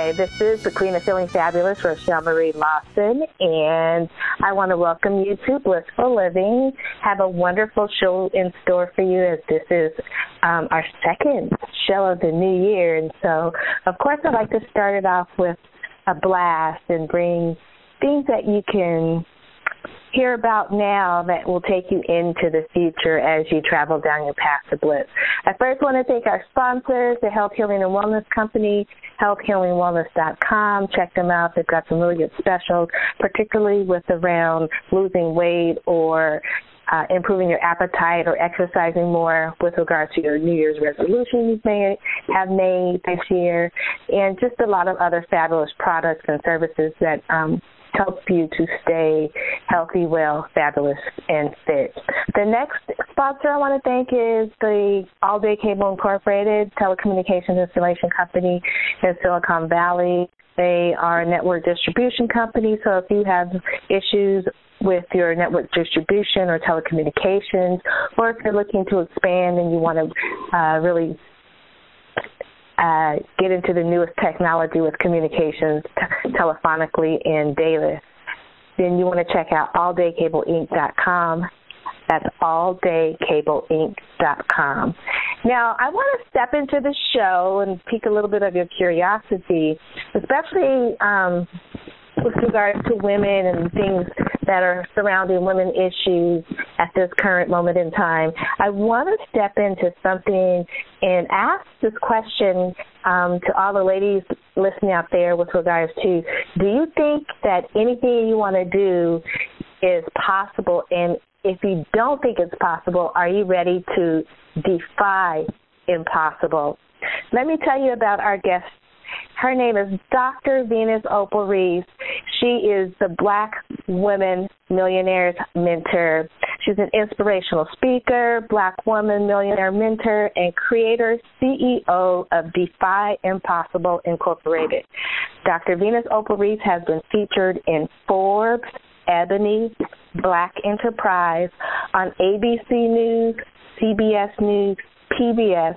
Hi, this is the Queen of Feeling Fabulous, Rochelle Marie Lawson, and I want to welcome you to Blissful Living. Have a wonderful show in store for you as this is um, our second show of the new year. And so, of course, I'd like to start it off with a blast and bring things that you can hear about now that will take you into the future as you travel down your path to bliss. I first want to thank our sponsors, the Health Healing and Wellness Company, healthhealingwellness.com. Check them out. They've got some really good specials, particularly with around losing weight or uh, improving your appetite or exercising more with regards to your New Year's resolution you may have made this year, and just a lot of other fabulous products and services that um, help you to stay healthy, well, fabulous, and fit. The next sponsor I want to thank is the All Day Cable Incorporated telecommunications installation company in Silicon Valley. They are a network distribution company, so if you have issues with your network distribution or telecommunications, or if you're looking to expand and you want to uh, really uh, get into the newest technology with communications t- telephonically and data, then you want to check out alldaykableinc.com. That's alldaykableinc.com. Now, I want to step into the show and pique a little bit of your curiosity, especially um, with regards to women and things that are surrounding women issues at this current moment in time, I want to step into something and ask this question um, to all the ladies listening out there with regards to do you think that anything you want to do is possible? And if you don't think it's possible, are you ready to defy impossible? Let me tell you about our guest her name is Dr. Venus Opal Reese. She is the Black Women Millionaires Mentor. She's an inspirational speaker, Black Woman Millionaire Mentor, and creator, CEO of Defy Impossible Incorporated. Dr. Venus Opal Reese has been featured in Forbes, Ebony, Black Enterprise, on ABC News, CBS News, PBS,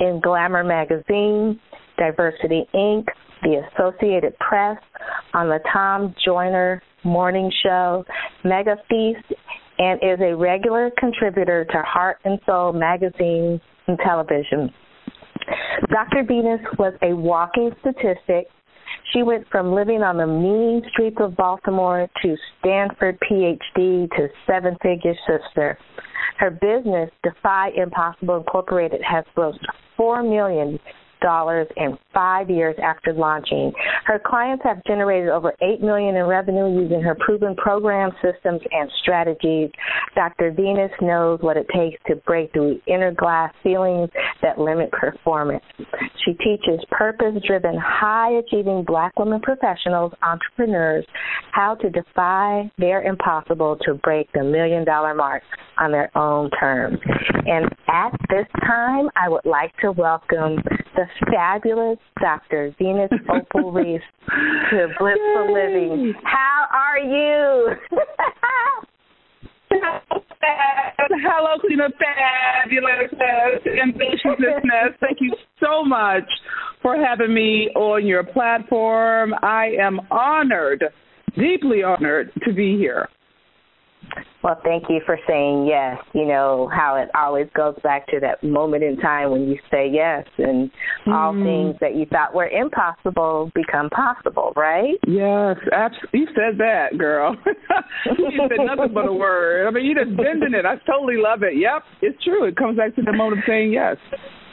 in Glamour Magazine, Diversity Inc., the Associated Press, on the Tom Joyner Morning Show, Mega Feast, and is a regular contributor to Heart and Soul magazine and television. Dr. Venus was a walking statistic. She went from living on the mean streets of Baltimore to Stanford PhD to seven figure sister. Her business, Defy Impossible Incorporated, has grossed four million dollars in five years after launching. Her clients have generated over eight million in revenue using her proven program systems and strategies. Dr. Venus knows what it takes to break through inner glass ceilings that limit performance. She teaches purpose-driven, high-achieving Black women professionals, entrepreneurs, how to defy their impossible to break the million-dollar mark on their own terms. And at this time, I would like to welcome the fabulous Dr. Venus Opal Reese to Blissful Yay. Living. How are you? Hello, Queen of Fabulousness and Deliciousness. Thank you so much for having me on your platform. I am honored, deeply honored to be here. Well, thank you for saying yes. You know how it always goes back to that moment in time when you say yes, and mm. all things that you thought were impossible become possible, right? Yes, absolutely. You said that, girl. you said nothing but a word. I mean, you just bending it. I totally love it. Yep, it's true. It comes back to the moment of saying yes.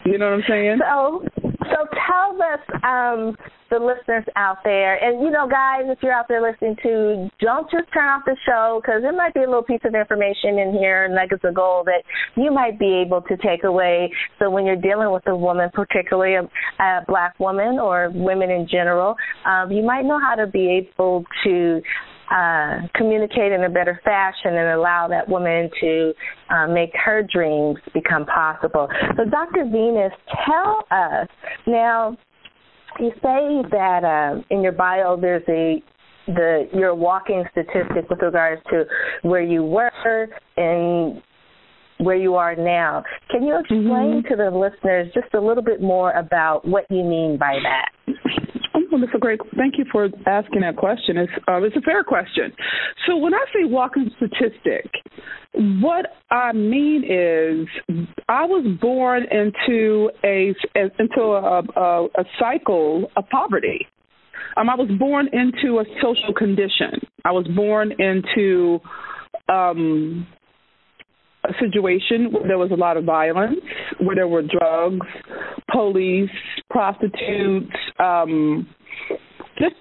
You know what I'm saying? So, so tell us, um, the listeners out there, and you know, guys, if you're out there listening to, don't just turn off the show because there might be a little piece of information in here, nuggets of gold that you might be able to take away. So when you're dealing with a woman, particularly a, a black woman or women in general, um, you might know how to be able to uh, communicate in a better fashion and allow that woman to uh, make her dreams become possible. So, Dr. Venus, tell us now. You say that um, in your bio there's a the your walking statistic with regards to where you were and where you are now. Can you explain mm-hmm. to the listeners just a little bit more about what you mean by that? That's a great. Thank you for asking that question. It's uh, it's a fair question. So when I say walking statistic, what I mean is I was born into a into a, a, a cycle of poverty. Um, I was born into a social condition. I was born into um, a situation where there was a lot of violence, where there were drugs, police, prostitutes, um, just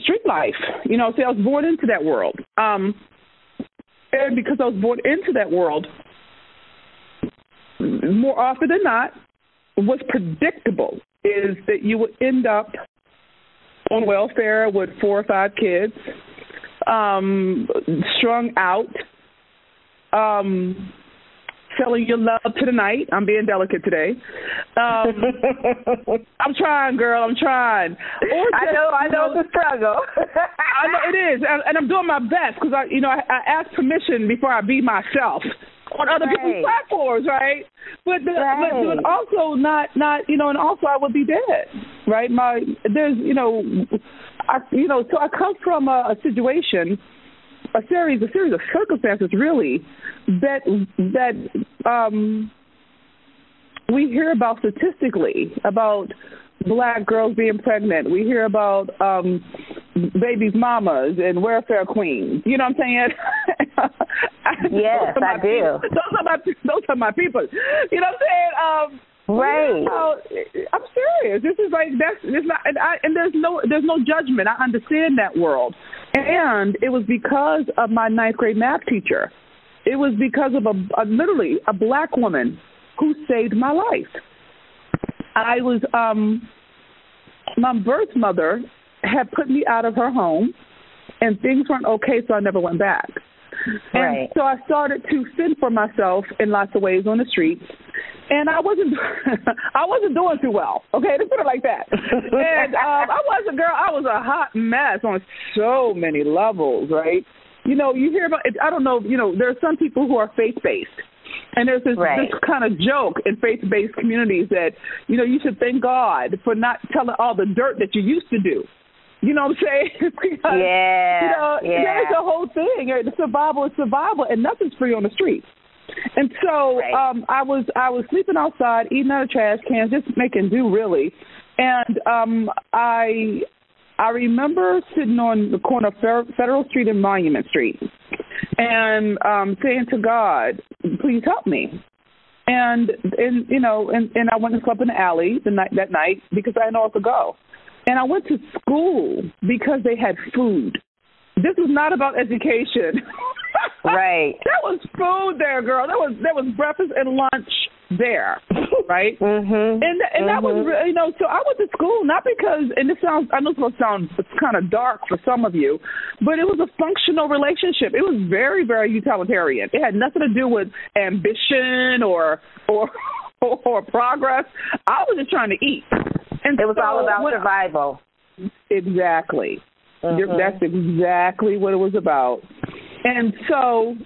street life. You know, see, I was born into that world. Um, and because I was born into that world, more often than not, what's predictable is that you would end up on welfare with four or five kids, um, strung out, um, selling your love to the night. I'm being delicate today. Um, I'm trying, girl. I'm trying. Or just, I know. I know, the struggle. I know it is, and, and I'm doing my best because I, you know, I, I ask permission before I be myself on other right. people's platforms, right? But the, right. but, but also not not you know, and also I would be dead, right? My there's you know, I you know, so I come from a, a situation a series a series of circumstances really that that um we hear about statistically about black girls being pregnant. We hear about um babies mamas and welfare queens. You know what I'm saying? yes, I do. People. Those are my those are my people. You know what I'm saying? Um Right. I'm serious. This is like that's it's not and I and there's no there's no judgment. I understand that world. And it was because of my ninth grade math teacher. It was because of a, a literally a black woman who saved my life. I was um my birth mother had put me out of her home and things weren't okay so I never went back. Right. And so I started to fend for myself in lots of ways on the streets and I wasn't I wasn't doing too well. Okay, let's put it like that. and um, I was a girl. I was a hot mess on so many levels, right? You know, you hear about. I don't know. You know, there are some people who are faith based. And there's this, right. this kind of joke in faith-based communities that you know you should thank God for not telling all the dirt that you used to do. You know what I'm saying? because, yeah. You know, yeah. there's a whole thing. The Survival is survival, and nothing's free on the streets. And so right. um I was I was sleeping outside, eating out of trash cans, just making do really. And um I I remember sitting on the corner of Federal Street and Monument Street and um saying to God, please help me. And and you know, and, and I went and slept in the alley the night that night because I had nowhere to go. And I went to school because they had food. This was not about education. right. that was food there, girl. That was that was breakfast and lunch there, right? mhm. And and mm-hmm. that was mm-hmm. you know so I went to school not because and this sounds I know it's gonna sound it's kind of dark for some of you, but it was a functional relationship. It was very very utilitarian. It had nothing to do with ambition or or or progress. I was just trying to eat. And it was so all about survival. Exactly. Mm-hmm. That's exactly what it was about. And so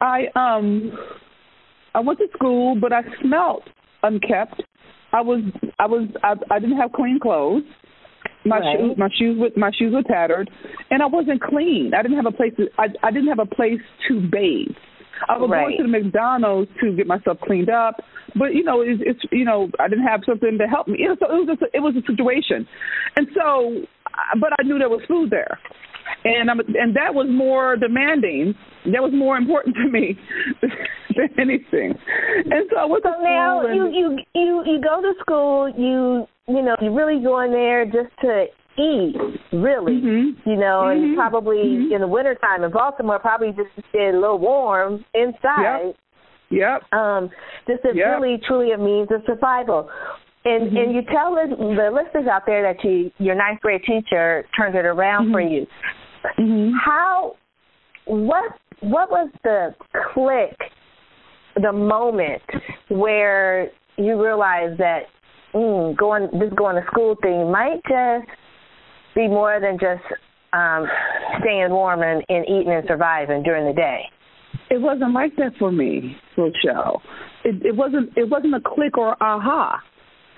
I um I went to school but I smelt unkept. I was I was I, I didn't have clean clothes. My right. shoes my shoes were my shoes were tattered and I wasn't clean. I didn't have a place to I I didn't have a place to bathe. I was right. going to the McDonald's to get myself cleaned up, but you know, it's, it's you know, I didn't have something to help me. You know, so it was a, it was a situation, and so, but I knew there was food there, and I'm, and that was more demanding. That was more important to me than anything. And so I went so now you you you you go to school. You you know you really go in there just to really. Mm-hmm. You know, mm-hmm. and probably mm-hmm. in the wintertime in Baltimore, probably just to stay a little warm inside. Yep. Yep. Um, this is yep. really truly a means of survival. And mm-hmm. and you tell the, the listeners out there that you your ninth grade teacher turned it around for Mm-hmm. you. Mm-hmm. How what what was the click, the moment where you realized that mm, going this going to school thing might just be more than just um staying warm and, and eating and surviving during the day? It wasn't like that for me, Rochelle. It, it wasn't. It wasn't a click or aha.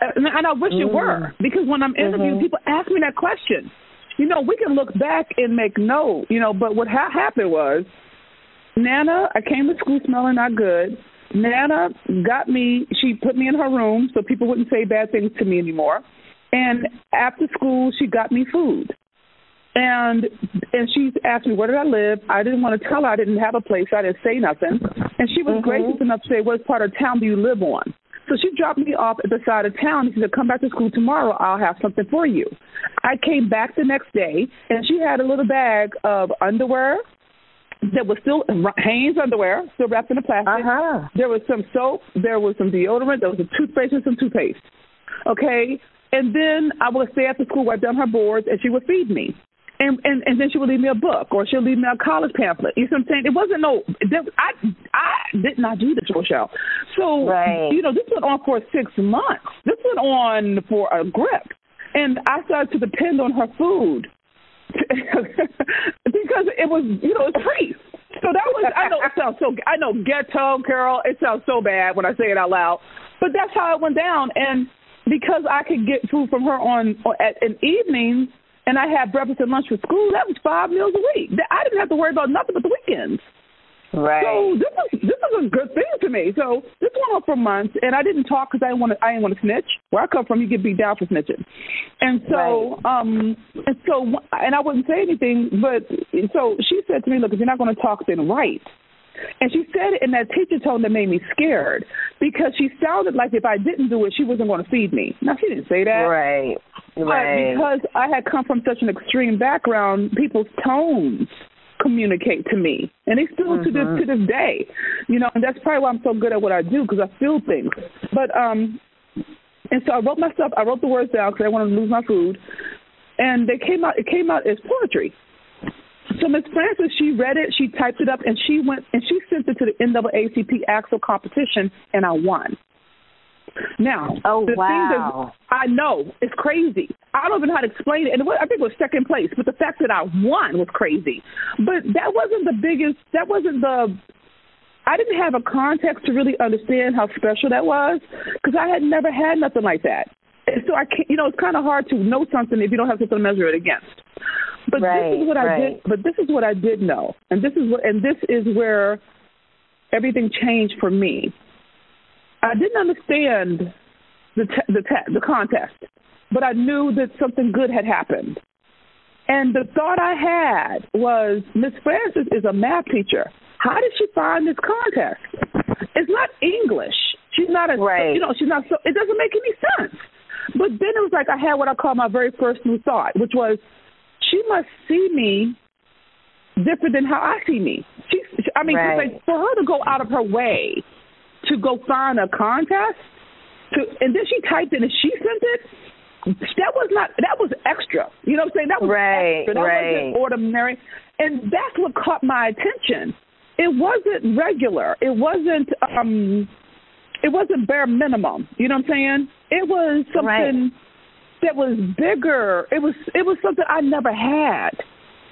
And, and I wish mm. it were because when I'm interviewing, mm-hmm. people ask me that question. You know, we can look back and make note. You know, but what ha- happened was, Nana, I came to school smelling not good. Nana got me. She put me in her room so people wouldn't say bad things to me anymore. And after school, she got me food. And and she asked me where did I live. I didn't want to tell her I didn't have a place. So I didn't say nothing. And she was mm-hmm. gracious enough to say, "What part of town do you live on?" So she dropped me off at the side of town. She said, "Come back to school tomorrow. I'll have something for you." I came back the next day, and she had a little bag of underwear that was still Hanes underwear, still wrapped in a plastic. Uh-huh. There was some soap. There was some deodorant. There was a toothpaste and some toothpaste. Okay, and then I would stay after school, wipe down her boards, and she would feed me and, and and then she would leave me a book or she'll leave me a college pamphlet. You know what I'm saying? It wasn't no. I I did not do this, Rochelle. So right. you know, this went on for six months. This went on for a grip, and I started to depend on her food because it was you know it's free. So that was I know it sounds so I know ghetto, Carol. It sounds so bad when I say it out loud, but that's how it went down. And because I could get food from her on, on at an evening, and I had breakfast and lunch for school, that was five meals a week. I didn't have to worry about nothing but the weekends. Right. So this is this is a good thing to me. So this went on for months, and I didn't talk because I didn't want to. I didn't want to snitch. Where I come from, you get beat down for snitching, and so right. um and so and I wouldn't say anything. But so she said to me, "Look, if you're not going to talk, then write." And she said it in that teacher tone that made me scared because she sounded like if I didn't do it, she wasn't going to feed me. Now she didn't say that, right? Right. But because I had come from such an extreme background, people's tones communicate to me, and they still mm-hmm. to this to this day. You know, and that's probably why I'm so good at what I do because I feel things. But um, and so I wrote myself. I wrote the words down because I wanted to lose my food, and they came out. It came out as poetry. So Miss Francis, she read it, she typed it up, and she went and she sent it to the NAACP ACT-SO competition, and I won. Now, oh the wow! Thing is, I know it's crazy. I don't even know how to explain it, and I think it was second place. But the fact that I won was crazy. But that wasn't the biggest. That wasn't the. I didn't have a context to really understand how special that was because I had never had nothing like that. So I can't. You know, it's kind of hard to know something if you don't have something to measure it against. But right, this is what right. I did. But this is what I did know, and this is what, and this is where everything changed for me I didn't understand the te- the te- the contest, but I knew that something good had happened. And the thought I had was, Miss Francis is a math teacher. How did she find this contest? It's not English. She's not a, right. you know, she's not so. It doesn't make any sense. But then it was like I had what I call my very first new thought, which was, she must see me different than how I see me. She, I mean, right. like for her to go out of her way to go find a contest to and then she typed it and she sent it that was not that was extra you know what i'm saying that was right, extra that right. wasn't ordinary and that's what caught my attention it wasn't regular it wasn't um it wasn't bare minimum you know what i'm saying it was something right. that was bigger it was it was something i never had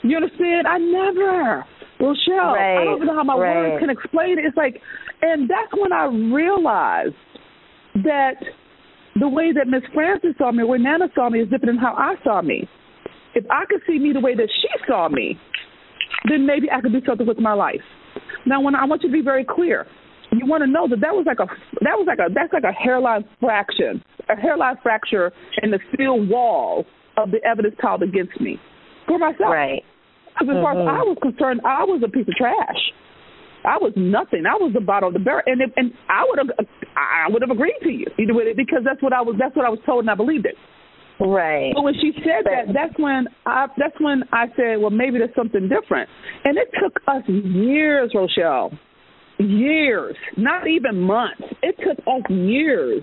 you understand i never Rochelle, right, I don't even know how my right. words can explain it. It's like, and that's when I realized that the way that Miss Francis saw me, or Nana saw me, is different than how I saw me. If I could see me the way that she saw me, then maybe I could do something with my life. Now, when I want you to be very clear, you want to know that that was like a that was like a that's like a hairline fraction, a hairline fracture in the steel wall of the evidence piled against me for myself. Right. Because as far as mm-hmm. I was concerned, I was a piece of trash. I was nothing. I was the bottom of the barrel, and if, and I would have I would have agreed to you either with it because that's what I was that's what I was told, and I believed it. Right. But when she said that, that's when I that's when I said, well, maybe there's something different. And it took us years, Rochelle, years, not even months. It took us years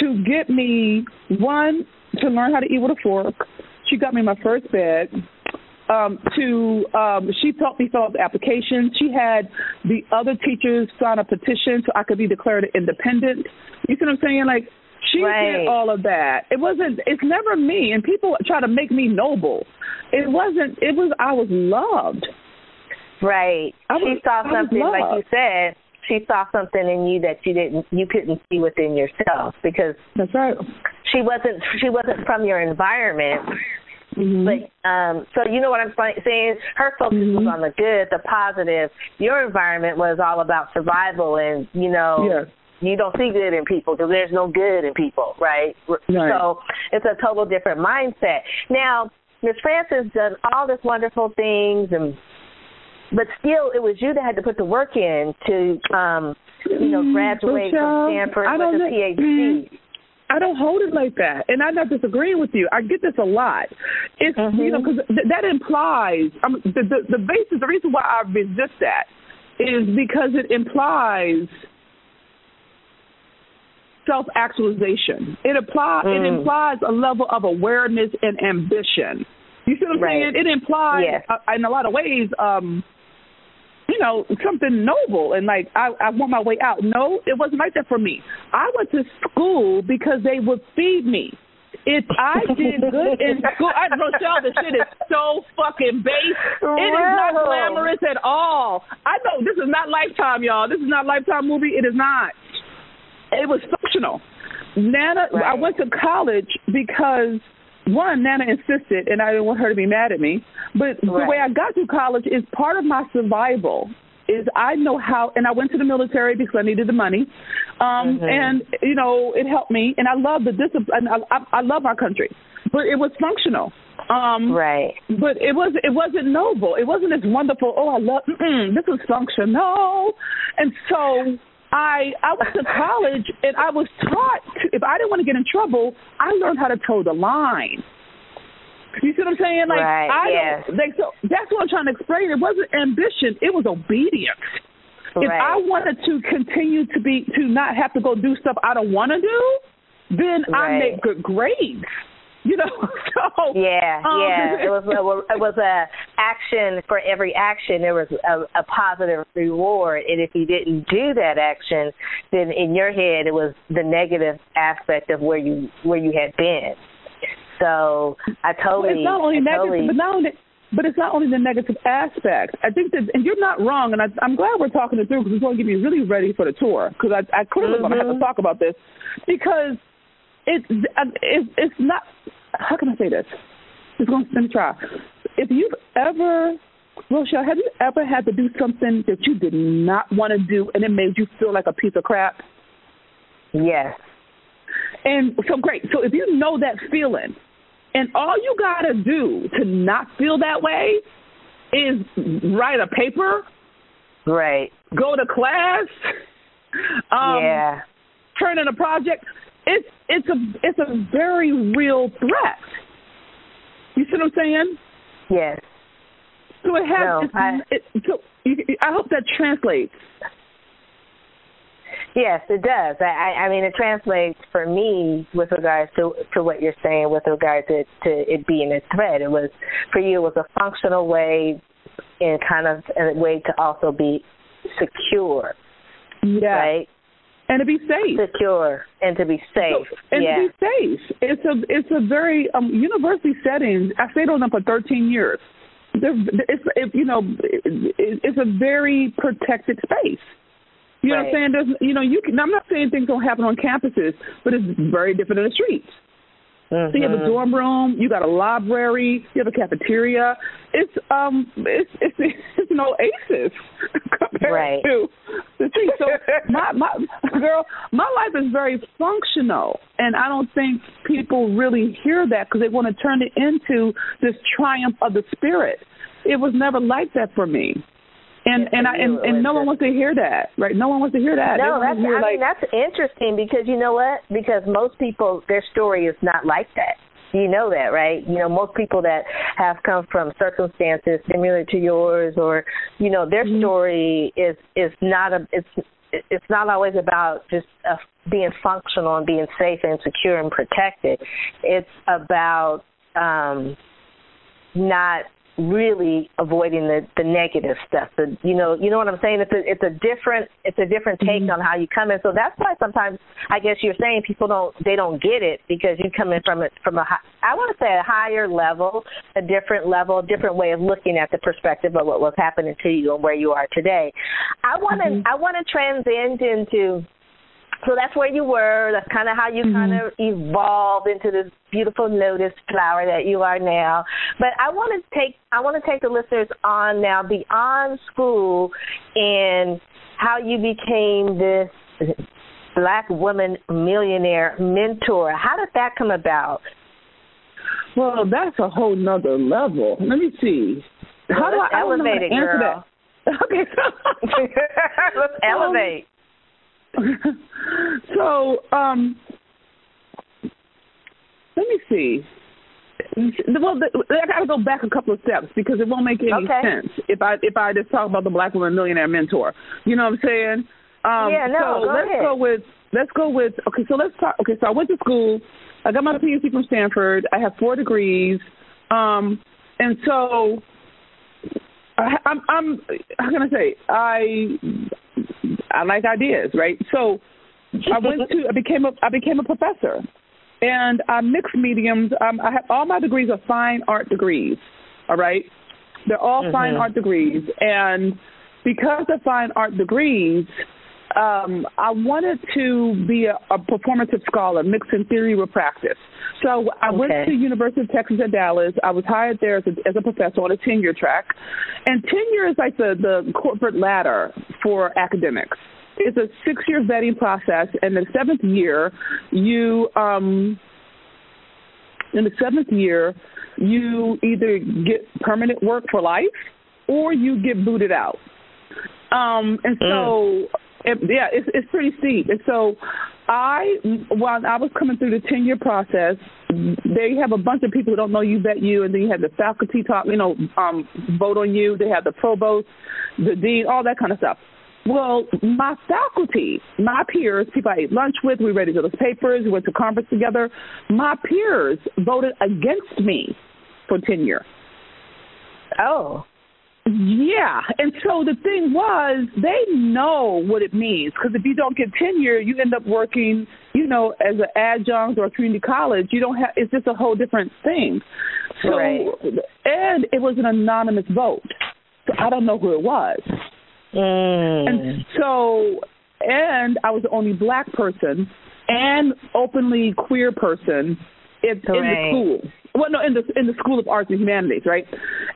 to get me one to learn how to eat with a fork. She got me my first bed um, to um, she helped me fill out the application. She had the other teachers sign a petition so I could be declared independent. You see what I'm saying? Like she right. did all of that. It wasn't. It's never me. And people try to make me noble. It wasn't. It was. I was loved. Right. Was, she saw something like you said. She saw something in you that you didn't. You couldn't see within yourself because that's right. She wasn't. She wasn't from your environment. Mm-hmm. But um so you know what I'm saying? Her focus mm-hmm. was on the good, the positive. Your environment was all about survival and you know yes you don't see good in people because there's no good in people, right? right? So it's a total different mindset. Now, Miss Francis done all this wonderful things, and but still, it was you that had to put the work in to, um, you know, mm-hmm. graduate Michelle, from Stanford with a PhD. I don't hold it like that, and I'm not disagreeing with you. I get this a lot. It's mm-hmm. you know because th- that implies mean, the, the the basis, the reason why I resist that is because it implies self actualization. It apply mm. it implies a level of awareness and ambition. You see what I'm right. saying? It implies yes. uh, in a lot of ways, um, know, something noble and like I, I want my way out. No, it wasn't like that for me. I went to school because they would feed me. If I did good in school, I Rochelle, the shit is so fucking base. It is not glamorous at all. I know this is not Lifetime, y'all. This is not Lifetime movie. It is not. It was functional. Nana, right. I went to college because one, Nana insisted, and I didn't want her to be mad at me. But right. the way I got through college is part of my survival. Is I know how, and I went to the military because I needed the money, um, mm-hmm. and you know it helped me, and I love the discipline. I, I, I love our country, but it was functional. Um, right. But it was it wasn't noble. It wasn't as wonderful. Oh, I love this is functional, and so I I went to college and I was taught to, if I didn't want to get in trouble, I learned how to toe the line. You see what I'm saying? Like right, I yes. like so that's what I'm trying to explain. It wasn't ambition, it was obedience. Right. If I wanted to continue to be to not have to go do stuff I don't want to do, then right. I make good grades. You know, so yeah, um, yeah. It was a, it was a action for every action. There was a, a positive reward, and if you didn't do that action, then in your head it was the negative aspect of where you where you had been. So I totally, well, it's not only I negative, totally, but not only. But it's not only the negative aspect. I think that, and you're not wrong. And I, I'm glad we're talking it through because it's going to get me really ready for the tour. Because I, I clearly mm-hmm. going to have to talk about this because it, it it's not. How can I say this? It's going to let me try. If you've ever, Rochelle, have you ever had to do something that you did not want to do and it made you feel like a piece of crap? Yes. And so great. So if you know that feeling, and all you gotta do to not feel that way is write a paper, right? Go to class, um, yeah, turn in a project it's it's a it's a very real threat. You see what I'm saying? Yes. So it has. No, it's, I, it, so I hope that translates. Yes, it does. I, I mean, it translates for me with regards to to what you're saying with regard to to it being a threat. It was for you. It was a functional way, and kind of a way to also be secure. Yeah. Right and to be safe, secure, and to be safe, so, and yeah. to be safe. It's a it's a very um, university setting. I stayed on them for 13 years. it's it, you know it, it's a very protected space. You right. know what I'm saying? There's you know you can. I'm not saying things don't happen on campuses, but it's very different in the streets. Mm-hmm. So you have a Mm-hmm. dorm room, you got a library, you have a cafeteria. It's um it's it's, it's an oasis compared right. to the thing. So my my girl, my life is very functional, and I don't think people really hear that because they want to turn it into this triumph of the spirit. It was never like that for me. And and I and, and no one wants to hear that, right? No one wants to hear that. No, that's hear, I like, mean that's interesting because you know what? Because most people their story is not like that. You know that, right? You know, most people that have come from circumstances similar to yours, or you know, their mm-hmm. story is is not a it's it's not always about just uh, being functional and being safe and secure and protected. It's about um not really avoiding the the negative stuff. The you know you know what I'm saying. It's a it's a different it's a different take mm-hmm. on how you come in. So that's why sometimes I guess you're saying people don't they don't get it because you come in from it from a high, I want to say a higher level, a different level, a different way of looking at the perspective of what was happening to you and where you are today. I want to mm-hmm. I want to transcend into so that's where you were. That's kind of how you mm-hmm. kind of evolved into this beautiful lotus flower that you are now. But I want to take I want to take the listeners on now beyond school and how you became this black woman millionaire mentor. How did that come about? Well, that's a whole nother level. Let me see. How well, do I, elevate I it, girl? That. Okay, let's elevate. so, um, let me see. Well, I got to go back a couple of steps because it won't make any okay. sense if I if I just talk about the Black Woman Millionaire Mentor. You know what I'm saying? Um, yeah, no. So go let's ahead. go with let's go with okay. So let's talk. Okay, so I went to school. I got my PhD from Stanford. I have four degrees. Um, and so I, I'm I'm how can I say I I like ideas, right? So I went to I became a I became a professor, and I'm mixed mediums. Um, I have all my degrees are fine art degrees. All right, they're all mm-hmm. fine art degrees, and because they're fine art degrees, um, I wanted to be a, a performative scholar, mixing theory with practice. So I okay. went to University of Texas at Dallas. I was hired there as a, as a professor on a tenure track, and tenure is like the the corporate ladder for academics. It's a six year vetting process, and the seventh year, you um, in the seventh year, you either get permanent work for life or you get booted out. Um, and so. It, yeah, it's it's pretty steep. And so, I while I was coming through the tenure process, they have a bunch of people who don't know you, vet you, and then you have the faculty talk, you know, um, vote on you. They have the provost, the dean, all that kind of stuff. Well, my faculty, my peers, people I ate lunch with, we read each other's papers, we went to conference together. My peers voted against me for tenure. Oh. Yeah, and so the thing was, they know what it means because if you don't get tenure, you end up working, you know, as an adjunct or a community college. You don't have. It's just a whole different thing. So, right. and it was an anonymous vote, so I don't know who it was. Mm. And so, and I was the only black person and openly queer person in, in the school well, no, in the in the School of Arts and Humanities, right?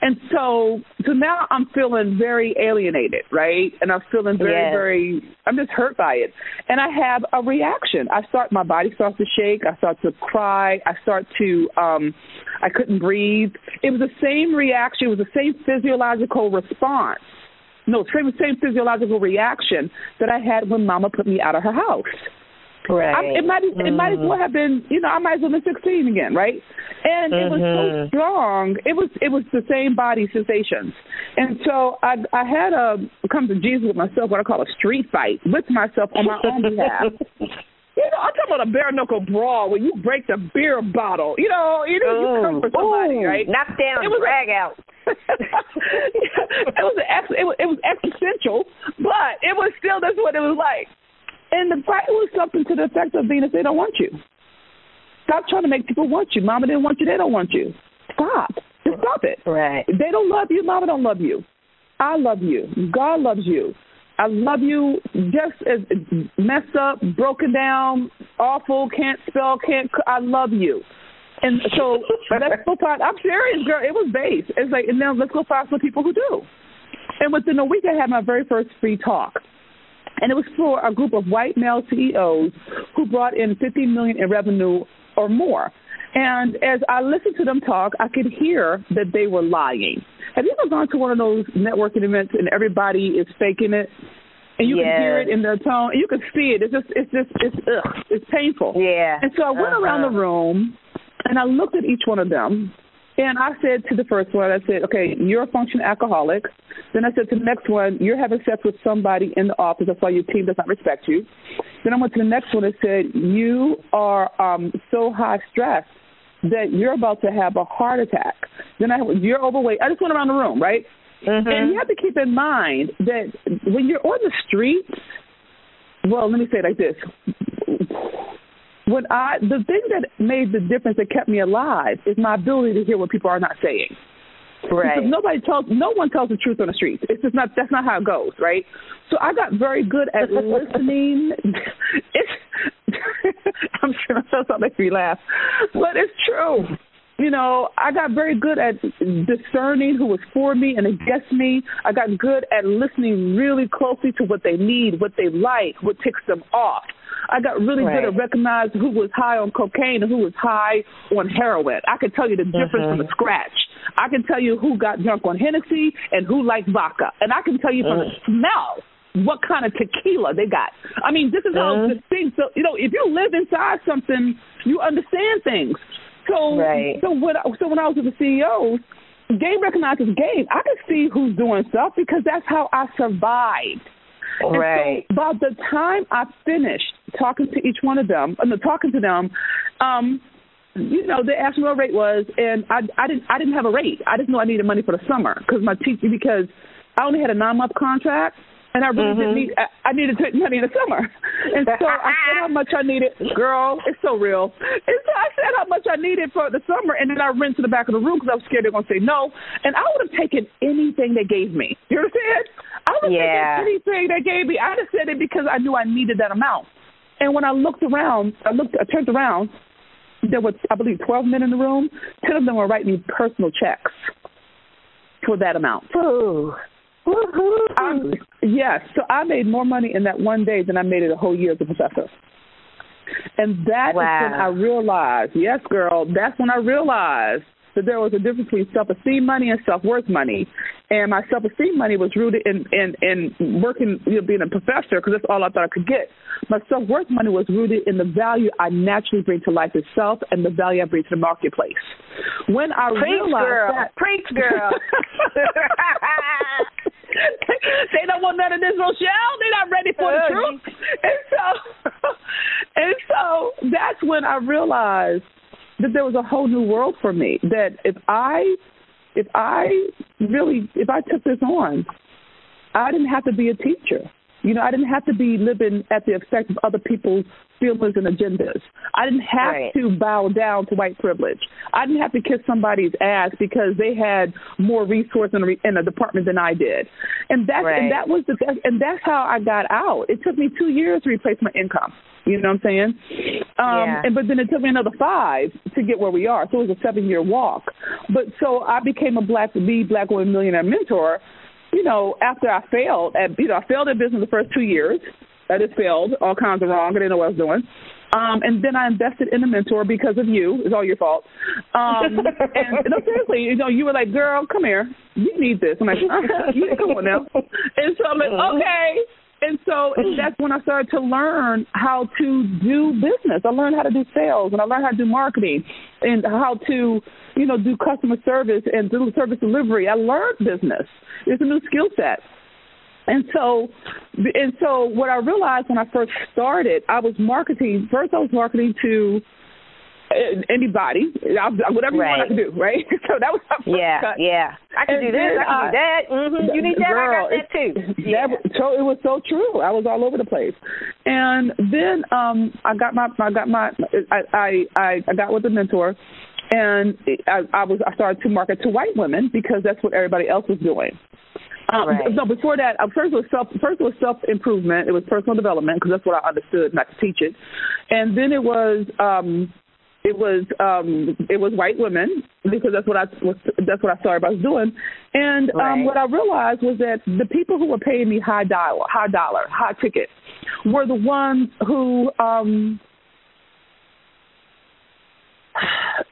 And so, so now I'm feeling very alienated, right? And I'm feeling very, yes. very. I'm just hurt by it, and I have a reaction. I start, my body starts to shake. I start to cry. I start to, um, I couldn't breathe. It was the same reaction. It was the same physiological response. No, same same physiological reaction that I had when Mama put me out of her house. Right. I, it might mm-hmm. it might as well have been you know I might as well have been sixteen again, right? And mm-hmm. it was so mm-hmm. strong. It was it was the same body sensations, and so I I had a come to Jesus with myself what I call a street fight with myself on my own behalf. You know, I'm talking about a bare knuckle brawl where you break the beer bottle. You know, you know, you come for somebody, Ooh, right? Knock down, it was drag a, out. it was ex, it was it was existential, but it was still that's what it was like. And the Bible is something to the effect of Venus, they don't want you. Stop trying to make people want you. Mama didn't want you, they don't want you. Stop. Just stop it. Right. If they don't love you, mama don't love you. I love you. God loves you. I love you just as messed up, broken down, awful, can't spell, can't. I love you. And so let's go find. I'm serious, girl. It was base. It's like, and now let's go find some people who do. And within a week, I had my very first free talk and it was for a group of white male CEOs who brought in 50 million in revenue or more. And as I listened to them talk, I could hear that they were lying. Have you ever gone to one of those networking events and everybody is faking it? And you yes. can hear it in their tone. And you can see it. It's just, it's just, it's, ugh, it's painful. Yeah. And so I went uh-huh. around the room and I looked at each one of them and I said to the first one, I said, okay, you're a functional alcoholic. Then I said to the next one, you're having sex with somebody in the office. That's why your team does not respect you. Then I went to the next one and said, you are um, so high stress that you're about to have a heart attack. Then I you're overweight. I just went around the room, right? Mm-hmm. And you have to keep in mind that when you're on the streets, well, let me say it like this. When I the thing that made the difference that kept me alive is my ability to hear what people are not saying. Right. Because nobody tells, no one tells the truth on the streets. It's just not. That's not how it goes, right? So I got very good at listening. it's. I'm sure that makes me laugh, but it's true. You know, I got very good at discerning who was for me and against me. I got good at listening really closely to what they need, what they like, what ticks them off. I got really right. good at recognizing who was high on cocaine and who was high on heroin. I could tell you the difference mm-hmm. from a scratch. I can tell you who got drunk on Hennessy and who liked vodka. And I can tell you from mm. the smell what kind of tequila they got. I mean, this is how mm. the thing. So you know, if you live inside something, you understand things. So right. so when so when I was with the CEOs, game recognizes game. I could see who's doing stuff because that's how I survived. Right. And so by the time I finished talking to each one of them, and talking to them, um, you know, they asked me what rate was, and I, I didn't, I didn't have a rate. I just knew I needed money for the summer because my teacher, because I only had a nine month contract, and I really mm-hmm. didn't need. I, I needed to take money in the summer, and so I said how much I needed. Girl, it's so real. And so I said how much I needed for the summer, and then I ran to the back of the room because I was scared they were going to say no, and I would have taken anything they gave me. You understand? I would have yeah. taken anything they gave me. I just said it because I knew I needed that amount. And when I looked around, I looked, I turned around. There were, I believe, twelve men in the room. Ten of them were writing me personal checks for that amount. Ooh. Um, yes, so I made more money in that one day than I made it a whole year as a professor. And that wow. is when I realized, yes, girl, that's when I realized that there was a difference between self-esteem money and self-worth money. And my self-esteem money was rooted in in, in working, you know, being a professor because that's all I thought I could get. My self-worth money was rooted in the value I naturally bring to life itself and the value I bring to the marketplace. When I Preach, realized girl. that, Preach, girl. they don't want none of this, Rochelle. They're not ready for the oh, truth. And so, and so that's when I realized that there was a whole new world for me. That if I, if I really, if I took this on, I didn't have to be a teacher. You know, I didn't have to be living at the expense of other people's feelings and agendas. I didn't have right. to bow down to white privilege. I didn't have to kiss somebody's ass because they had more resource in a, in a department than I did. And that's right. and that was the best, and that's how I got out. It took me two years to replace my income. You know what I'm saying? Um, yeah. And but then it took me another five to get where we are. So it was a seven year walk. But so I became a black the black woman millionaire mentor you know, after I failed at, you know, I failed at business the first two years. I just failed, all kinds of wrong. I didn't know what I was doing. Um, and then I invested in a mentor because of you. It's all your fault. Um, and no, seriously, you know, you were like, "Girl, come here. You need this." I'm like, uh-huh, "You come on now." And so I'm like, "Okay." And so and that's when I started to learn how to do business. I learned how to do sales, and I learned how to do marketing, and how to, you know, do customer service and do service delivery. I learned business. It's a new skill set. And so, and so, what I realized when I first started, I was marketing. First, I was marketing to anybody, whatever right. you want to do, right? So that was my first yeah, cut. yeah. I can and do this. I can I, do that. Mm-hmm. You need that. Girl, I got that too. Yeah. That, so it was so true. I was all over the place, and then um I got my I got my I I I got with a mentor, and I, I was I started to market to white women because that's what everybody else was doing. Um, right. No, before that, uh, first was self. First was self improvement. It was personal development because that's what I understood, not to teach it. And then it was um, it was um, it was white women because that's what I was. That's what I started. I was doing. And um, right. what I realized was that the people who were paying me high dollar, high dollar, high ticket, were the ones who. um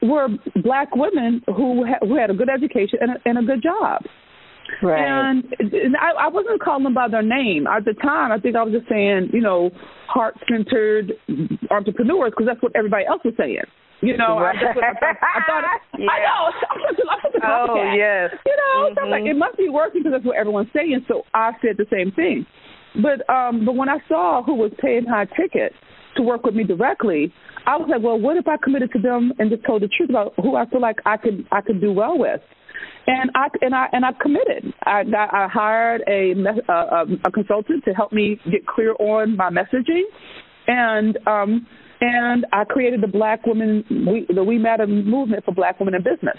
were black women who ha- who had a good education and a, and a good job. Right. And, and I, I wasn't calling them by their name at the time. I think I was just saying, you know, heart centered entrepreneurs because that's what everybody else was saying. You know, right. I, what I thought. I, thought yeah. I know. I'm such a, I'm such a oh yes. You know, mm-hmm. so like it must be working because that's what everyone's saying. So I said the same thing. But um, but when I saw who was paying high ticket to work with me directly, I was like, well, what if I committed to them and just told the truth about who I feel like I could I could do well with? And I and I and I committed. I I hired a, a a consultant to help me get clear on my messaging, and um and I created the Black Women we, the We Matter movement for Black women in business.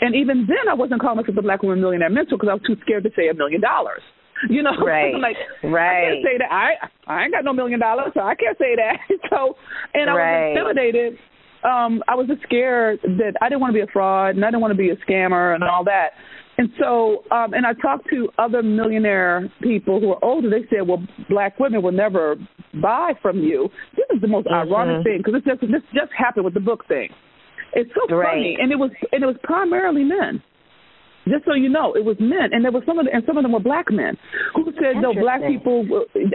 And even then, I wasn't calling myself the Black Woman Millionaire Mentor because I was too scared to say a million dollars. You know, right? like right. I can't say that. I I ain't got no million dollars, so I can't say that. So, and I right. was intimidated. Um, I was just scared that I didn't want to be a fraud and I didn't want to be a scammer and all that. And so, um, and I talked to other millionaire people who are older. They said, "Well, black women will never buy from you." This is the most mm-hmm. ironic thing because this just this just happened with the book thing. It's so right. funny, and it was and it was primarily men. Just so you know, it was men, and there were some of the, and some of them were black men who said, "No, black people."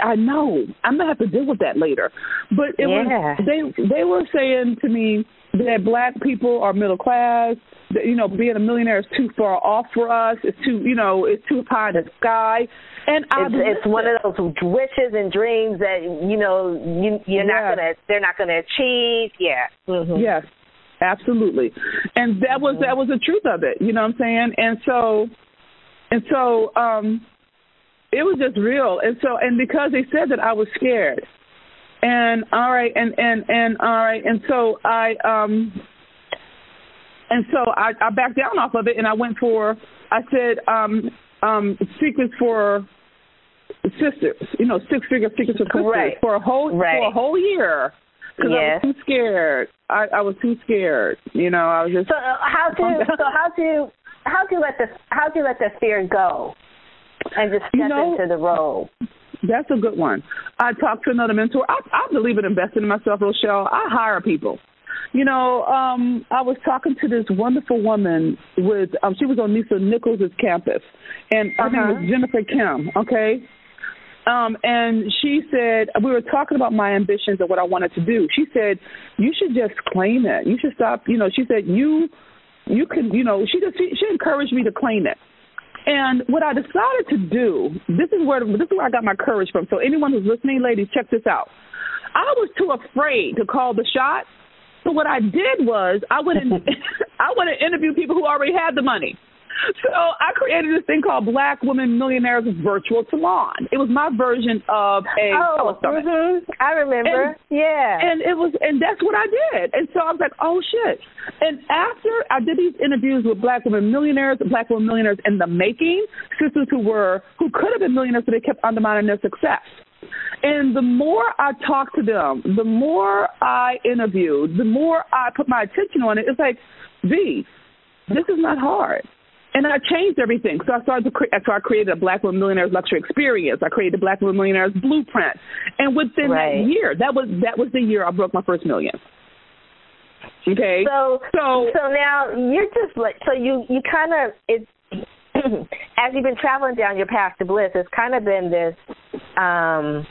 I know I'm gonna have to deal with that later, but it yeah. was they they were saying to me that black people are middle class. That, you know, being a millionaire is too far off for us. It's too you know it's too high in the sky. And it's, it's one of those wishes and dreams that you know you you're yes. not gonna they're not gonna achieve. Yeah. Mm-hmm. Yes. Absolutely. And that was that was the truth of it, you know what I'm saying? And so and so um it was just real. And so and because they said that I was scared. And all right and and and all right and so I um and so I I backed down off of it and I went for I said um um secrets for sisters, you know, six figure secrets for sisters right. for a whole right. for a whole year because yes. I was too scared. I, I was too scared. You know, I was just. So uh, how to so how to how to let the how to let the fear go, and just step you know, into the role. That's a good one. I talked to another mentor. I, I believe in investing in myself, Rochelle. I hire people. You know, um, I was talking to this wonderful woman with um she was on Lisa Nichols' campus and her uh-huh. name was Jennifer Kim, okay? Um, and she said we were talking about my ambitions and what I wanted to do. She said you should just claim it. You should stop. You know, she said you you can. You know, she just she, she encouraged me to claim it. And what I decided to do, this is where this is where I got my courage from. So anyone who's listening, ladies, check this out. I was too afraid to call the shot. So what I did was I went and I went and interviewed people who already had the money. So I created this thing called Black Women Millionaires Virtual Salon. It was my version of a oh, mm-hmm. I remember. And, yeah. And it was and that's what I did. And so I was like, oh shit. And after I did these interviews with Black women millionaires, Black women millionaires in the making, sisters who were who could have been millionaires, but they kept undermining their success. And the more I talked to them, the more I interviewed, the more I put my attention on it. It's like, V, this is not hard. And I changed everything. So I started to create. So I created a Black Women Millionaires Luxury Experience. I created the Black Women Millionaires Blueprint. And within right. that year, that was that was the year I broke my first million. Okay. So so so now you're just like so you you kind of it's as you've been traveling down your path to bliss, it's kind of been this um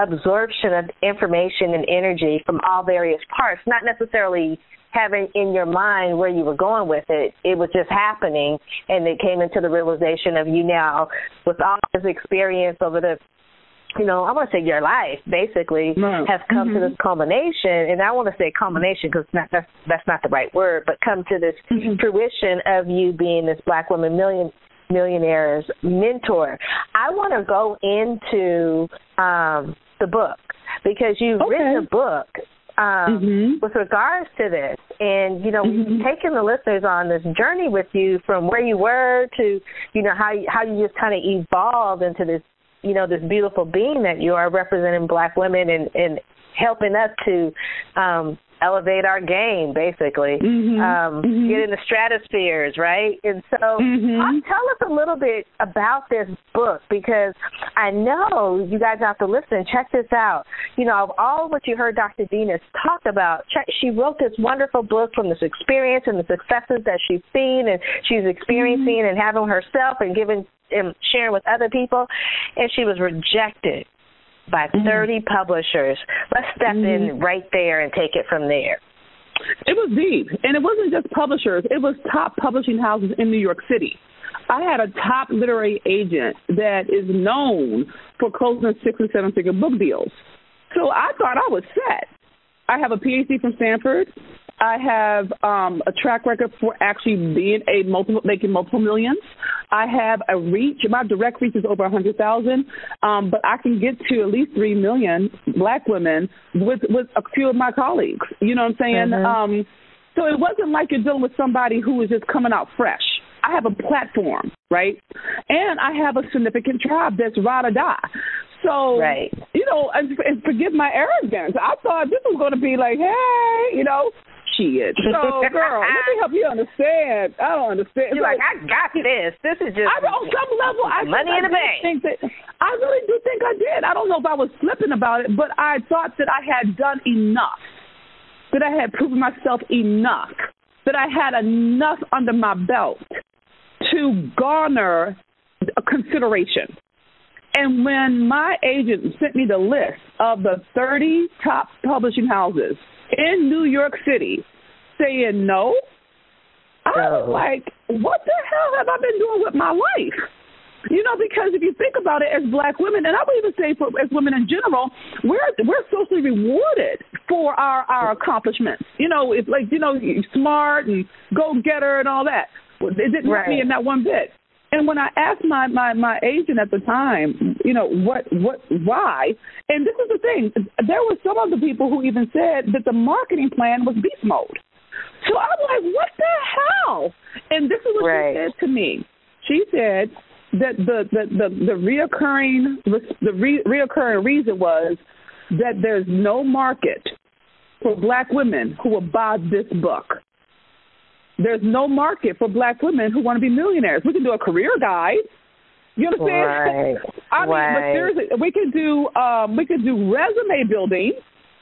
absorption of information and energy from all various parts, not necessarily having in your mind where you were going with it. It was just happening, and it came into the realization of you now with all this experience over the you know, I want to say your life basically right. has come mm-hmm. to this culmination, and I want to say culmination because not, that's that's not the right word, but come to this mm-hmm. fruition of you being this black woman million millionaires mentor. I want to go into um, the book because you've okay. written a book um, mm-hmm. with regards to this. And, you know, mm-hmm. taking the listeners on this journey with you from where you were to, you know, how you, how you just kind of evolved into this, you know, this beautiful being that you are representing black women and, and helping us to um, elevate our game, basically, mm-hmm. Um, mm-hmm. get in the stratospheres, right? And so, mm-hmm. tell us a little bit about this book because I know you guys have to listen. Check this out. You know, of all what you heard Dr. Venus talk about, check, she wrote this wonderful book from this experience and the successes that she's seen and she's experiencing and having herself and giving and sharing with other people, and she was rejected by 30 mm-hmm. publishers. Let's step mm-hmm. in right there and take it from there. It was deep, and it wasn't just publishers. It was top publishing houses in New York City. I had a top literary agent that is known for closing six and seven figure book deals. So I thought I was set. I have a PhD from Stanford. I have um, a track record for actually being a multiple, making multiple millions. I have a reach. My direct reach is over a hundred thousand, um, but I can get to at least three million black women with with a few of my colleagues. You know what I'm saying? Mm-hmm. Um, so it wasn't like you're dealing with somebody who is just coming out fresh. I have a platform, right? And I have a significant tribe that's ride or die. So, right. you know, and, and forgive my arrogance. I thought this was going to be like, hey, you know, shit. So, girl, let me help you understand. I don't understand. You're like, I got this. This is just. I, on some level, I money in the bank. Think that, I really do think I did. I don't know if I was flipping about it, but I thought that I had done enough. That I had proven myself enough. That I had enough under my belt to garner a consideration. And when my agent sent me the list of the 30 top publishing houses in New York City saying no, I was oh. like, what the hell have I been doing with my life? You know, because if you think about it, as black women, and I would even say for as women in general, we're we're socially rewarded for our our accomplishments. You know, it's like you know, smart and go getter and all that. It didn't right. me in that one bit. And when I asked my, my my agent at the time, you know, what what why? And this is the thing, there were some of the people who even said that the marketing plan was beast mode. So I'm like, what the hell? And this is what right. she said to me. She said that the the the, the reoccurring the re, reoccurring reason was that there's no market for black women who will buy this book. There's no market for black women who want to be millionaires. We can do a career guide. You understand? Right. I mean, right. but seriously, we could do um, we could do resume building.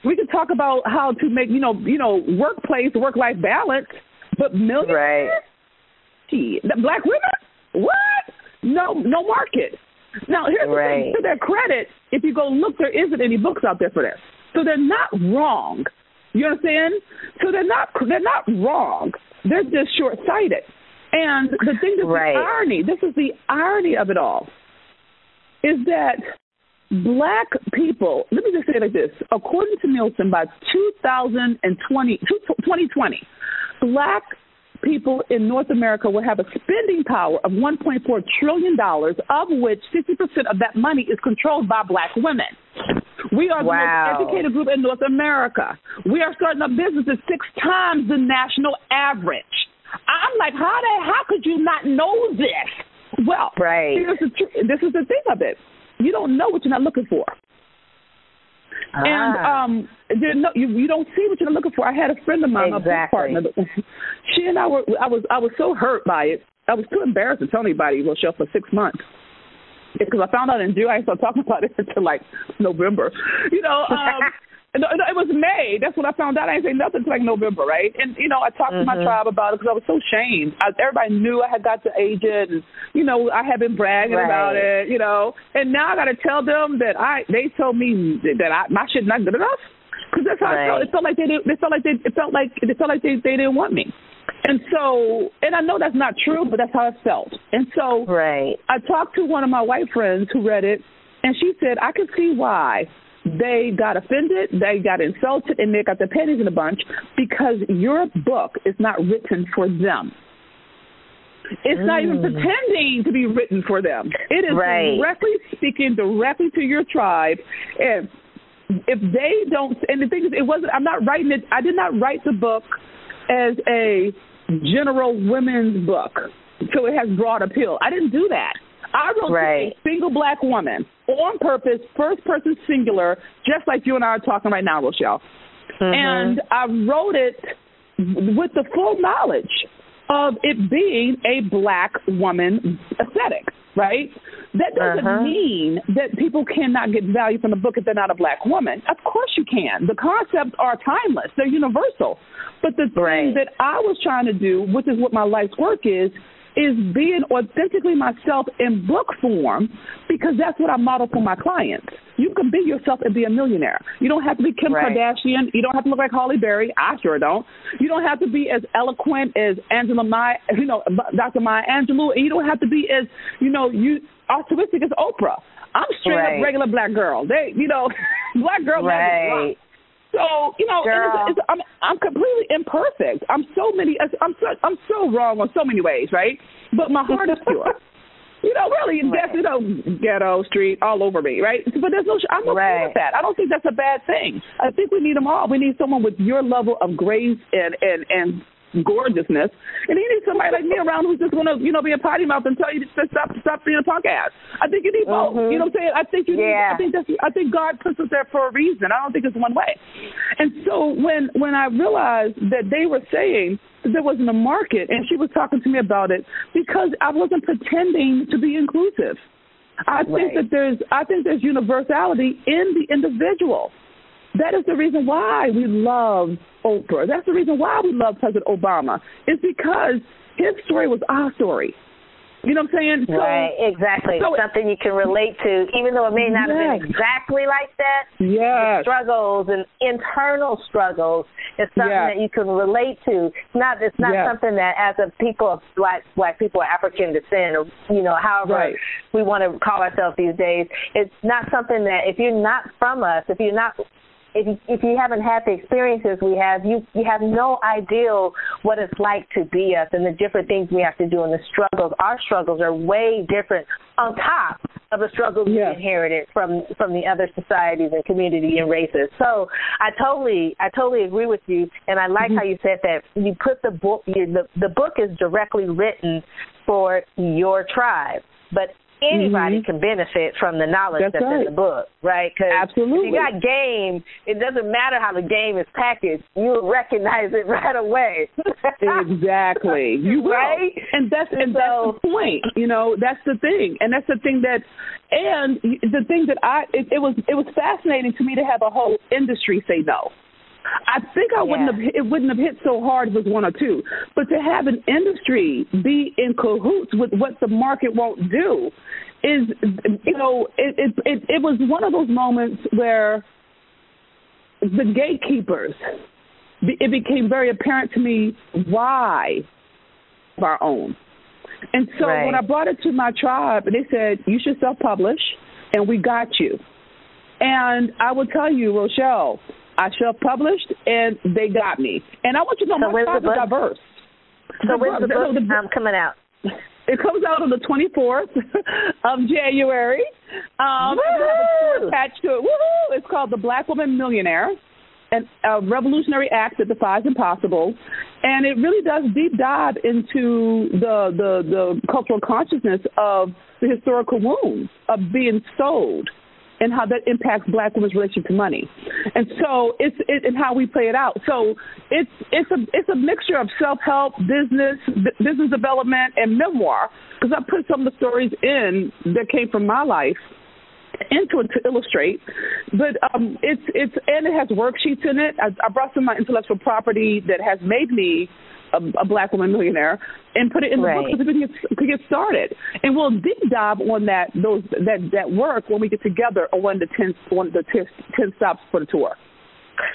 We could talk about how to make you know you know workplace work life balance. But millionaires, right. gee, the black women, what? No, no market. Now here's right. the thing: to their credit, if you go look, there isn't any books out there for this. So they're not wrong. You understand? So they're not they're not wrong. They're just short sighted. And the thing that's right. the irony, this is the irony of it all, is that black people, let me just say it like this, according to Nielsen, by 2020, 2020 black people in North America will have a spending power of $1.4 trillion, of which 60% of that money is controlled by black women. We are wow. the most educated group in North America. We are starting up businesses six times the national average. I'm like, how the how could you not know this? Well, right. The, this is the thing of it. You don't know what you're not looking for. Ah. And um, no, you you don't see what you're looking for. I had a friend of mine, exactly. my partner. She and I were. I was. I was so hurt by it. I was too embarrassed to tell anybody. Well, show for six months because I found out in June. I started talking about it until like November. You know, um, no, no, it was May. That's when I found out. I didn't say nothing until like November, right? And you know, I talked mm-hmm. to my tribe about it because I was so ashamed. I, everybody knew I had got the agent, and you know, I had been bragging right. about it. You know, and now I got to tell them that I. They told me that I my shit not good enough. Because that's how right. it felt. It felt like they didn't. It felt like they. It felt like it felt like they they didn't want me. And so, and I know that's not true, but that's how it felt. And so, right. I talked to one of my white friends who read it, and she said I could see why they got offended, they got insulted, and they got their panties in a bunch because your book is not written for them. It's mm. not even mm. pretending to be written for them. It is right. directly speaking directly to your tribe, and if they don't, and the thing is, it wasn't. I'm not writing it. I did not write the book as a general women's book, so it has broad appeal. I didn't do that. I wrote right. a single black woman on purpose, first person singular, just like you and I are talking right now, Rochelle. Mm-hmm. And I wrote it with the full knowledge of it being a black woman aesthetic, right? That doesn't uh-huh. mean that people cannot get value from the book if they're not a black woman. Of course you can. The concepts are timeless, they're universal. But the right. thing that I was trying to do, which is what my life's work is, is being authentically myself in book form because that's what I model for my clients. You can be yourself and be a millionaire. You don't have to be Kim right. Kardashian. You don't have to look like Halle Berry. I sure don't. You don't have to be as eloquent as Angela Maya, you know, Dr. Maya Angelou, and you don't have to be as, you know, you altruistic as Oprah. I'm straight right. up regular black girl. They, you know, black girl right. So you know, it's, it's, I'm I'm completely imperfect. I'm so many. I'm so I'm so wrong on so many ways, right? But my heart is pure. You know, really, right. that's you know, ghetto street all over me, right? But there's no, I'm okay right. with that. I don't think that's a bad thing. I think we need them all. We need someone with your level of grace and and and gorgeousness. And you need somebody like me around who's just gonna, you know, be a potty mouth and tell you to stop stop being a punk ass. I think you need both. Mm-hmm. You know what I'm saying? I think you need yeah. I think that's I think God puts us there for a reason. I don't think it's one way. And so when when I realized that they were saying that there wasn't a market and she was talking to me about it because I wasn't pretending to be inclusive. I right. think that there's I think there's universality in the individual. That is the reason why we love Oprah. That's the reason why we love President Obama. It's because his story was our story. You know what I'm saying? So, right, exactly. So Something you can relate to, even though it may not yes. have been exactly like that. Yes. Struggles and internal struggles. It's something yes. that you can relate to. It's not. It's not yes. something that, as a people of black black people, African descent, or you know, however right. we want to call ourselves these days, it's not something that if you're not from us, if you're not if you, if you haven't had the experiences we have, you you have no idea what it's like to be us and the different things we have to do and the struggles. Our struggles are way different on top of the struggles we inherited from from the other societies and community and races. So I totally I totally agree with you, and I like mm-hmm. how you said that you put the book you, the the book is directly written for your tribe, but anybody mm-hmm. can benefit from the knowledge that's, that's right. in the book, right? Cause Absolutely. If you got game, it doesn't matter how the game is packaged. You will recognize it right away. exactly. You will. Right? And that's and so, that's the point. You know, that's the thing, and that's the thing that, and the thing that I it, it was it was fascinating to me to have a whole industry say no. I think I wouldn't have it wouldn't have hit so hard with one or two. But to have an industry be in cahoots with what the market won't do is you know, it it it, it was one of those moments where the gatekeepers it became very apparent to me why of our own. And so right. when I brought it to my tribe, they said, You should self publish and we got you. And I will tell you, Rochelle, I self-published, and they got me. And I want you to know so my tribe is diverse. So when's the book um, coming out? It comes out on the 24th of January. Um, attached to it. Woo-hoo! It's called The Black Woman Millionaire, an, a revolutionary act that defies impossible. And it really does deep dive into the, the, the cultural consciousness of the historical wounds of being sold and how that impacts black women's relationship to money. And so it's it, and how we play it out. So it's it's a it's a mixture of self help, business, business development, and memoir because I put some of the stories in that came from my life into it to illustrate. But um, it's it's and it has worksheets in it. I, I brought some of my intellectual property that has made me a, a black woman millionaire and put it in the right. book so we can get, get started. And we'll deep dive on that those that that work when we get together on one of the ten one of the ten, ten stops for the tour.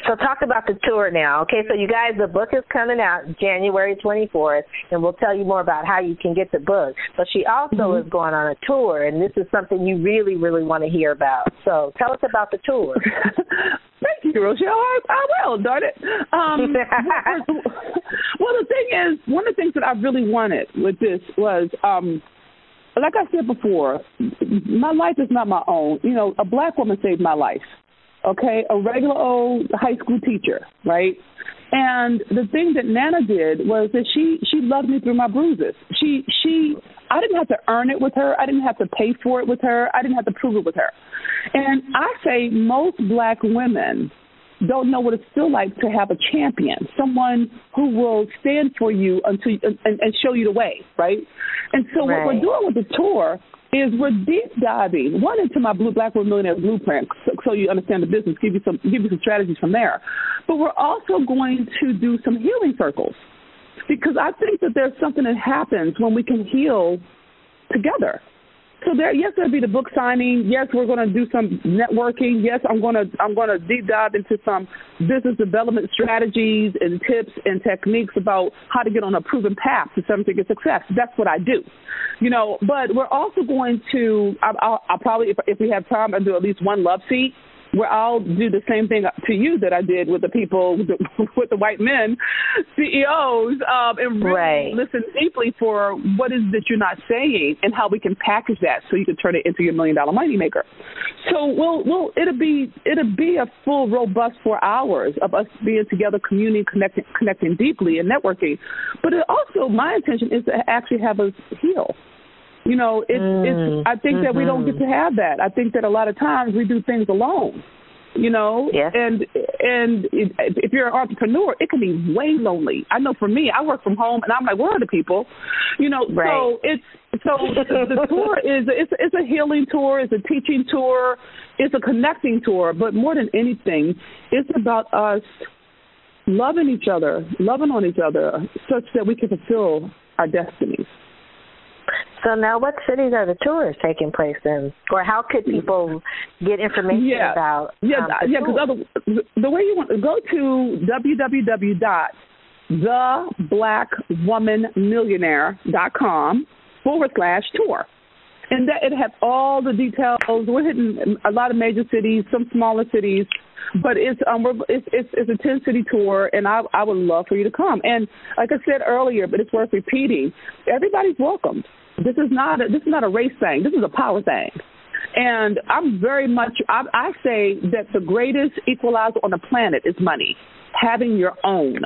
So talk about the tour now. Okay, so you guys, the book is coming out January 24th, and we'll tell you more about how you can get the book. But she also mm-hmm. is going on a tour, and this is something you really, really want to hear about. So tell us about the tour. Thank you, Rochelle. I, I will, darn it. Um, well, the thing is, one of the things that I really wanted with this was, um, like I said before, my life is not my own. You know, a black woman saved my life okay, a regular old high school teacher, right? And the thing that Nana did was that she she loved me through my bruises. She she I didn't have to earn it with her. I didn't have to pay for it with her. I didn't have to prove it with her. And I say most black women don't know what it's still like to have a champion, someone who will stand for you until and, and show you the way, right? And so right. what we're doing with the tour is we're deep diving. One into my blue black woman millionaire blueprint so, so, you understand the business give you some give you some strategies from there. But we're also going to do some healing circles because i think that there's something that happens when we can heal together so there, yes, there'll be the book signing. Yes, we're going to do some networking. Yes, I'm going to I'm going to deep dive into some business development strategies and tips and techniques about how to get on a proven path to seven-figure success. That's what I do, you know. But we're also going to I, I'll, I'll probably if if we have time, I'll do at least one love seat where I'll do the same thing to you that I did with the people with the, with the white men CEOs, um, and really right. listen deeply for what is that you're not saying and how we can package that so you can turn it into your million dollar money maker. So we'll, we'll it'll be it'll be a full robust four hours of us being together, communing, connecting, connecting deeply, and networking. But it also my intention is to actually have us heal you know, it's mm, it's I think mm-hmm. that we don't get to mm-hmm. have that. I think that a lot of times we do things alone. You know, yes. and and if you're an entrepreneur, it can be way lonely. I know for me, I work from home, and I'm like, where are the people? You know, right. so it's so the, the tour is it's it's a healing tour, it's a teaching tour, it's a connecting tour, but more than anything, it's about us loving each other, loving on each other, such that we can fulfill our destinies. So now, what cities are the tours taking place in, or how could people get information yeah. about? Yeah, um, yeah. Because the way you want to go to www dot www.theblackwomanmillionaire.com forward slash tour. And that it has all the details. We're hitting a lot of major cities, some smaller cities, but it's um we're, it's it's it's a ten city tour, and I I would love for you to come. And like I said earlier, but it's worth repeating. Everybody's welcome. This is not a, this is not a race thing. This is a power thing. And I'm very much I, I say that the greatest equalizer on the planet is money, having your own,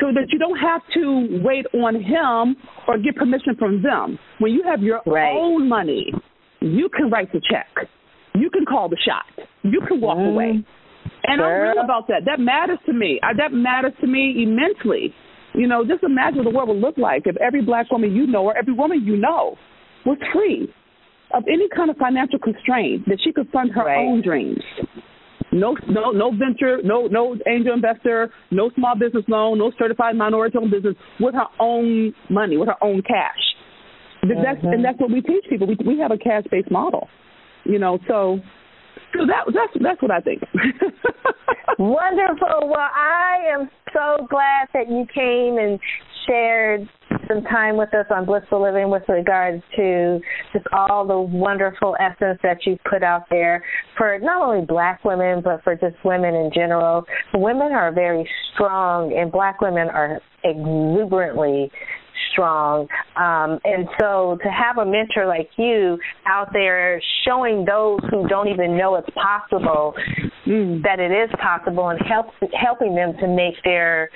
so that you don't have to wait on him or get permission from them. When you have your right. own money, you can write the check. You can call the shot. You can walk mm. away. And. I'm real about that. That matters to me. That matters to me immensely. You know, just imagine what the world would look like if every black woman you know or every woman you know was free of any kind of financial constraint that she could fund her right. own dreams. No, no, no venture, no, no angel investor, no small business loan, no certified minority-owned business with her own money, with her own cash. Mm-hmm. That's and that's what we teach people. We we have a cash-based model, you know. So so that that's that's what I think. Wonderful. Well, I am so glad that you came and shared some time with us on Blissful Living with regards to just all the wonderful essence that you put out there for not only black women, but for just women in general. Women are very strong, and black women are exuberantly strong. Um, and so to have a mentor like you out there showing those who don't even know it's possible mm. that it is possible and help, helping them to make their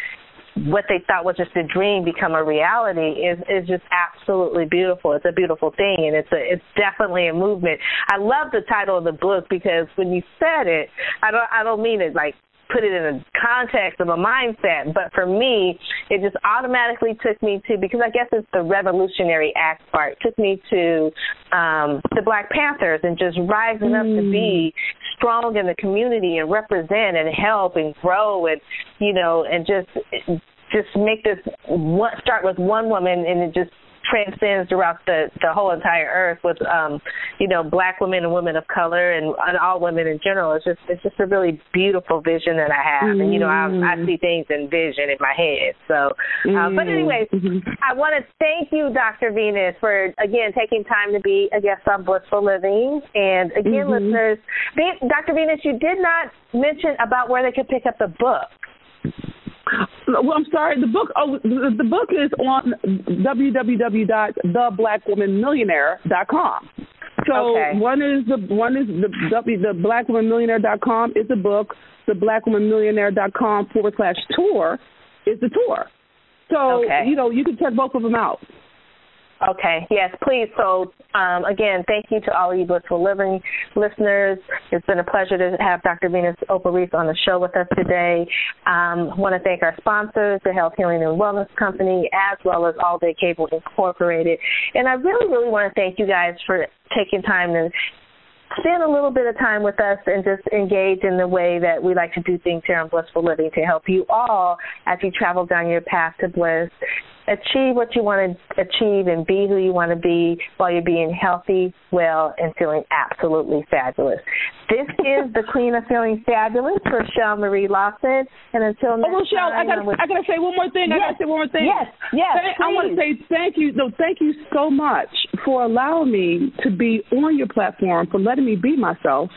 what they thought was just a dream become a reality is is just absolutely beautiful. It's a beautiful thing, and it's a it's definitely a movement. I love the title of the book because when you said it, I don't I don't mean it like put it in a context of a mindset. But for me, it just automatically took me to because I guess it's the revolutionary act part. Took me to um, the Black Panthers and just rising mm. up to be mm. strong in the community and represent and help and grow and you know and just just make this one start with one woman and it just transcends throughout the the whole entire earth with um you know black women and women of color and, and all women in general it's just it's just a really beautiful vision that i have mm and you know i i mm. see things in vision in my head so uh, but anyways mm-hmm. i want to thank you dr venus for again taking time to be a guest on blissful living and again mm-hmm. listeners dr venus you did not mention about where they could pick up the book well, I'm sorry. The book. Oh, the, the book is on www.theblackwomanmillionaire.com. So okay. one is the one is the w the blackwomanmillionaire.com is the book. The blackwomanmillionaire.com forward slash tour is the tour. So okay. you know you can check both of them out. Okay. Yes, please. So, um, again, thank you to all of you Blissful Living listeners. It's been a pleasure to have Dr. Venus Opal on the show with us today. Um, I want to thank our sponsors, the Health Healing and Wellness Company, as well as All Day Cable Incorporated. And I really, really want to thank you guys for taking time to spend a little bit of time with us and just engage in the way that we like to do things here on Blissful Living to help you all as you travel down your path to bliss achieve what you want to achieve and be who you want to be while you're being healthy, well, and feeling absolutely fabulous. This is the Queen of Feeling Fabulous, Rochelle Marie Lawson. And until oh, next oh, Rochelle, time, I gotta, I gotta say one more thing. Yes, I gotta say one more thing. Yes, yes. Thank, I want to say thank you. No, thank you so much for allowing me to be on your platform, for letting me be myself,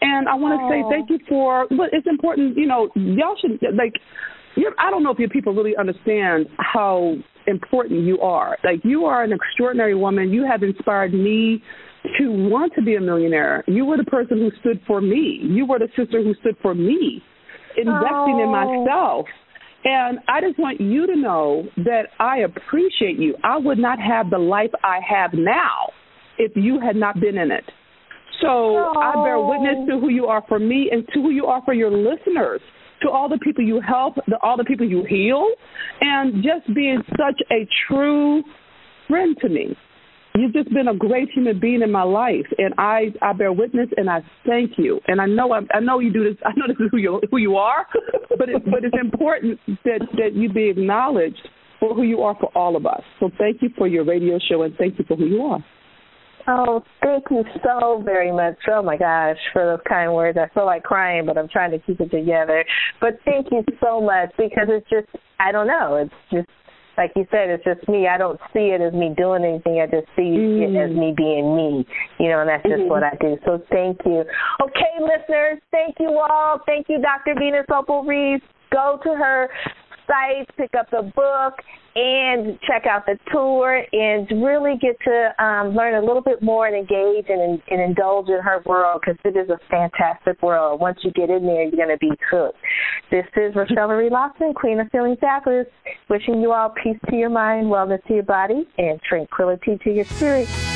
And I want to say thank you for. But it's important, you know, y'all should like. You're, I don't know if you people really understand how important you are. Like you are an extraordinary woman. You have inspired me to want to be a millionaire. You were the person who stood for me. You were the sister who stood for me, investing oh. in myself. And I just want you to know that I appreciate you. I would not have the life I have now if you had not been in it. So oh. I bear witness oh. to who you are for me and to who you are for your listeners, to all the people you help, the, all the people you heal, and just being such a true friend to me. You've just been a great human being in my life, and I I bear witness, and I thank you. And I know I, I know you do this. I know this is who you who you are, but but it's important that that you be acknowledged for who you are for all of us. So thank you for your radio show, and thank you for who you are. Oh, thank you so very much. Oh my gosh, for those kind words. I feel like crying, but I'm trying to keep it together. But thank you so much because it's just I don't know. It's just like you said, it's just me. I don't see it as me doing anything. I just see mm. it as me being me. You know, and that's just mm-hmm. what I do. So thank you. Okay, listeners, thank you all. Thank you, Dr. Venus Opal Reeves. Go to her site, pick up the book, and check out the tour and really get to um, learn a little bit more and engage and, and indulge in her world because it is a fantastic world. Once you get in there, you're going to be hooked. This is Rochelle Marie Lawson, Queen of Feeling Fabulous, wishing you all peace to your mind, wellness to your body, and tranquility to your spirit.